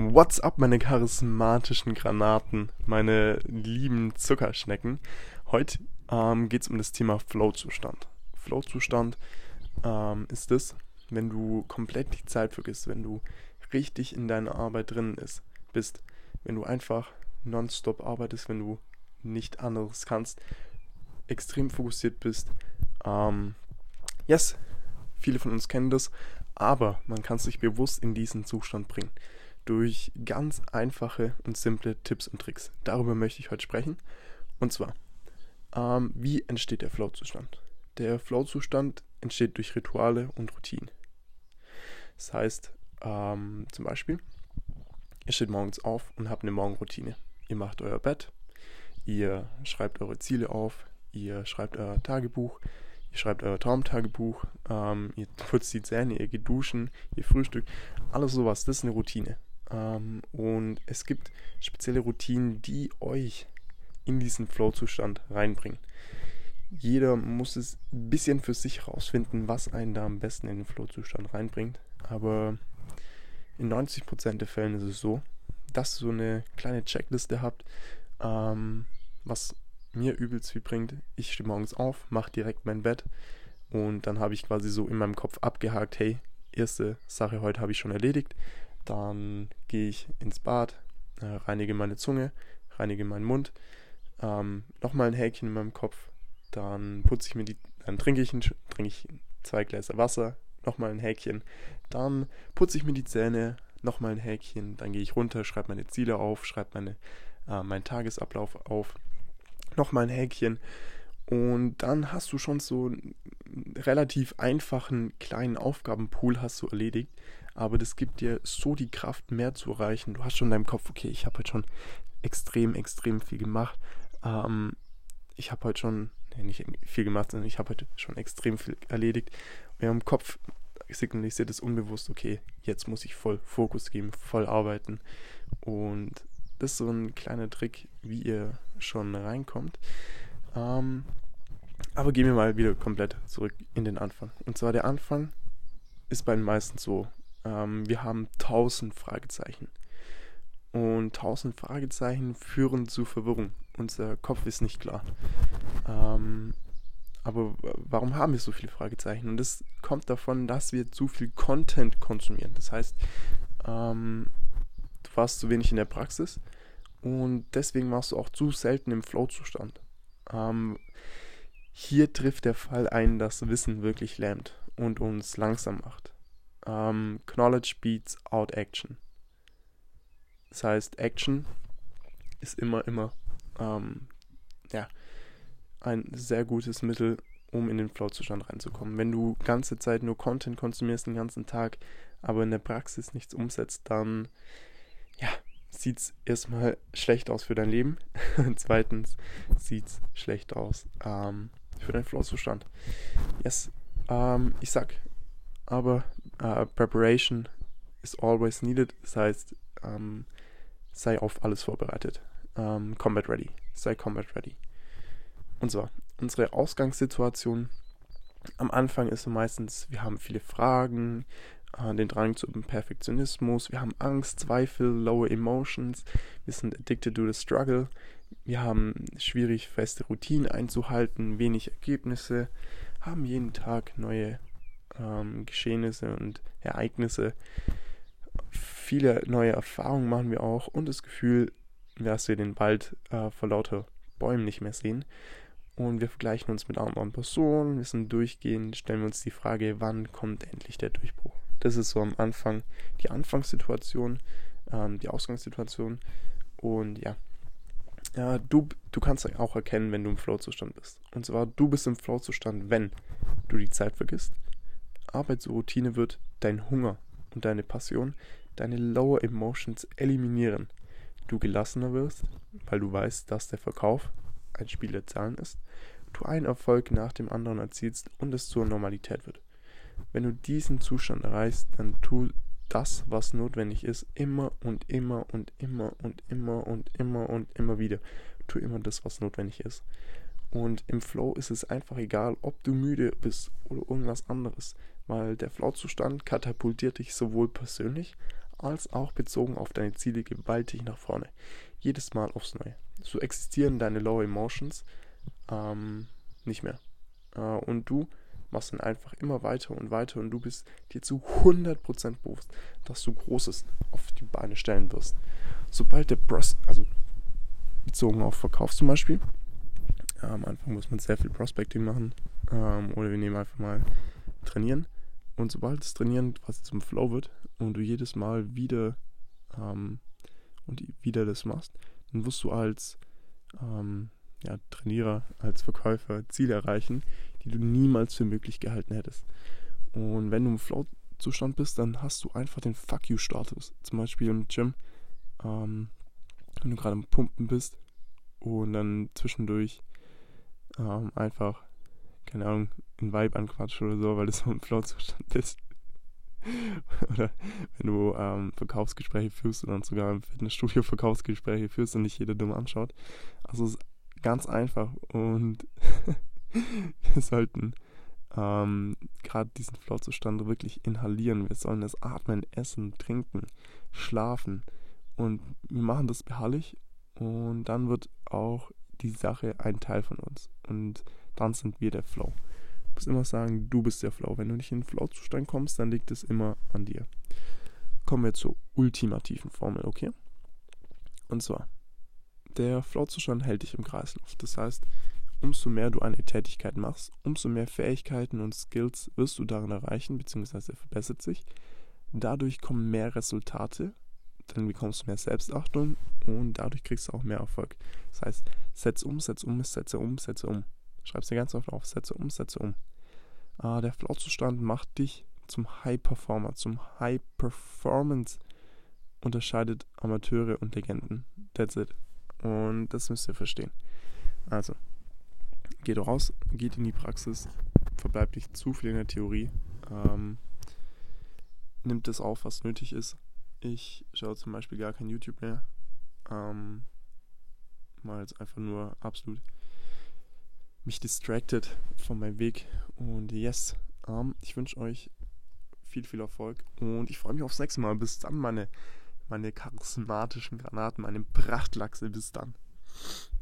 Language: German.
What's up, meine charismatischen Granaten, meine lieben Zuckerschnecken? Heute ähm, geht es um das Thema Flow-Zustand. Flow-Zustand ähm, ist es, wenn du komplett die Zeit vergisst, wenn du richtig in deiner Arbeit drin ist, bist, wenn du einfach nonstop arbeitest, wenn du nicht anderes kannst, extrem fokussiert bist. Ähm, yes, viele von uns kennen das, aber man kann sich bewusst in diesen Zustand bringen durch ganz einfache und simple Tipps und Tricks. Darüber möchte ich heute sprechen. Und zwar, ähm, wie entsteht der Flow-Zustand? Der Flow-Zustand entsteht durch Rituale und Routinen. Das heißt, ähm, zum Beispiel, ihr steht morgens auf und habt eine Morgenroutine. Ihr macht euer Bett, ihr schreibt eure Ziele auf, ihr schreibt euer Tagebuch, ihr schreibt euer Traumtagebuch, ähm, ihr putzt die Zähne, ihr geht duschen, ihr frühstückt, alles sowas, das ist eine Routine. Ähm, und es gibt spezielle Routinen, die euch in diesen Flow-Zustand reinbringen. Jeder muss es ein bisschen für sich herausfinden, was einen da am besten in den Flow-Zustand reinbringt. Aber in 90% der Fällen ist es so, dass ihr so eine kleine Checkliste habt, ähm, was mir übelst viel bringt. Ich stehe morgens auf, mache direkt mein Bett und dann habe ich quasi so in meinem Kopf abgehakt, hey, erste Sache heute habe ich schon erledigt. Dann gehe ich ins Bad, äh, reinige meine Zunge, reinige meinen Mund, ähm, nochmal ein Häkchen in meinem Kopf, dann putze ich mir die, dann trinke ich, ein, trinke ich zwei Gläser Wasser, nochmal ein Häkchen, dann putze ich mir die Zähne, nochmal ein Häkchen, dann gehe ich runter, schreibe meine Ziele auf, schreibe meine, äh, meinen Tagesablauf auf, nochmal ein Häkchen. Und dann hast du schon so einen relativ einfachen kleinen Aufgabenpool hast du erledigt aber das gibt dir so die Kraft, mehr zu erreichen. Du hast schon in deinem Kopf, okay, ich habe heute schon extrem, extrem viel gemacht. Ähm, ich habe heute schon, nee, nicht viel gemacht, sondern ich habe heute schon extrem viel erledigt. Und im Kopf signalisiert es unbewusst, okay, jetzt muss ich voll Fokus geben, voll arbeiten. Und das ist so ein kleiner Trick, wie ihr schon reinkommt. Ähm, aber gehen wir mal wieder komplett zurück in den Anfang. Und zwar der Anfang ist bei den meisten so, ähm, wir haben tausend Fragezeichen. Und tausend Fragezeichen führen zu Verwirrung. Unser Kopf ist nicht klar. Ähm, aber warum haben wir so viele Fragezeichen? Und das kommt davon, dass wir zu viel Content konsumieren. Das heißt, ähm, du warst zu wenig in der Praxis und deswegen warst du auch zu selten im Flow-Zustand. Ähm, hier trifft der Fall ein, dass Wissen wirklich lähmt und uns langsam macht ähm, Knowledge beats out Action. Das heißt, Action ist immer, immer ähm, ja, ein sehr gutes Mittel, um in den Flow-Zustand reinzukommen. Wenn du ganze Zeit nur Content konsumierst den ganzen Tag, aber in der Praxis nichts umsetzt, dann ja, sieht es erstmal schlecht aus für dein Leben. Zweitens sieht es schlecht aus ähm, für deinen Flow-Zustand. Yes, ähm, ich sag, aber uh, Preparation is always needed. Das heißt, ähm, sei auf alles vorbereitet. Ähm, combat ready. Sei combat ready. Und zwar, unsere Ausgangssituation am Anfang ist meistens, wir haben viele Fragen, äh, den Drang zum Perfektionismus, wir haben Angst, Zweifel, lower Emotions, wir sind addicted to the struggle, wir haben schwierig feste Routinen einzuhalten, wenig Ergebnisse, haben jeden Tag neue ähm, Geschehnisse und Ereignisse. Viele neue Erfahrungen machen wir auch und das Gefühl, dass wir den Wald äh, vor lauter Bäumen nicht mehr sehen. Und wir vergleichen uns mit anderen Personen, wir sind durchgehend, stellen wir uns die Frage, wann kommt endlich der Durchbruch. Das ist so am Anfang die Anfangssituation, ähm, die Ausgangssituation. Und ja, ja du, du kannst auch erkennen, wenn du im Flow-Zustand bist. Und zwar, du bist im Flow-Zustand, wenn du die Zeit vergisst, Arbeitsroutine wird dein Hunger und deine Passion, deine Lower Emotions eliminieren. Du gelassener wirst, weil du weißt, dass der Verkauf ein Spiel der Zahlen ist, du einen Erfolg nach dem anderen erzielst und es zur Normalität wird. Wenn du diesen Zustand erreichst, dann tu das, was notwendig ist, immer und immer und immer und immer und immer und immer wieder. Tu immer das, was notwendig ist. Und im Flow ist es einfach egal, ob du müde bist oder irgendwas anderes weil der Flow-Zustand katapultiert dich sowohl persönlich als auch bezogen auf deine Ziele gewaltig nach vorne. Jedes Mal aufs Neue. So existieren deine Low Emotions ähm, nicht mehr. Äh, und du machst dann einfach immer weiter und weiter und du bist dir zu 100% bewusst, dass du Großes auf die Beine stellen wirst. Sobald der Pros, also bezogen auf Verkauf zum Beispiel, am Anfang muss man sehr viel Prospecting machen ähm, oder wir nehmen einfach mal trainieren und sobald das Trainieren quasi zum Flow wird und du jedes Mal wieder ähm, und wieder das machst, dann wirst du als ähm, ja, Trainierer, als Verkäufer Ziele erreichen, die du niemals für möglich gehalten hättest. Und wenn du im Flow-Zustand bist, dann hast du einfach den Fuck You-Status. Zum Beispiel im Gym, ähm, wenn du gerade am Pumpen bist und dann zwischendurch ähm, einfach, keine Ahnung, ein Vibe anquatscht oder so, weil du so im Flow-Zustand bist. oder wenn du ähm, Verkaufsgespräche führst dann sogar im Fitnessstudio Verkaufsgespräche führst und nicht jeder dumm anschaut. Also es ist ganz einfach und wir sollten ähm, gerade diesen Flow-Zustand wirklich inhalieren. Wir sollen das atmen, essen, trinken, schlafen und wir machen das beharrlich und dann wird auch die Sache ein Teil von uns und dann sind wir der Flow. Du musst immer sagen, du bist der Flow. Wenn du nicht in den Flow-Zustand kommst, dann liegt es immer an dir. Kommen wir zur ultimativen Formel, okay? Und zwar, der Flow-Zustand hält dich im Kreislauf. Das heißt, umso mehr du eine Tätigkeit machst, umso mehr Fähigkeiten und Skills wirst du darin erreichen, beziehungsweise verbessert sich. Dadurch kommen mehr Resultate, dann bekommst du mehr Selbstachtung und dadurch kriegst du auch mehr Erfolg. Das heißt, setz um, setz um, setze um, setze um. Schreib es dir ganz oft auf, setze um, setze um. Ah, der Flow-Zustand macht dich zum High-Performer, zum High-Performance. Unterscheidet Amateure und Legenden. That's it. Und das müsst ihr verstehen. Also, geht raus, geht in die Praxis, verbleibt nicht zu viel in der Theorie. Ähm, nimmt das auf, was nötig ist. Ich schaue zum Beispiel gar kein YouTube mehr. Ähm, mal jetzt einfach nur absolut mich distracted von meinem Weg. Und yes, ähm, ich wünsche euch viel, viel Erfolg und ich freue mich aufs nächste Mal. Bis dann, meine, meine charismatischen Granaten, meine Prachtlachse. Bis dann.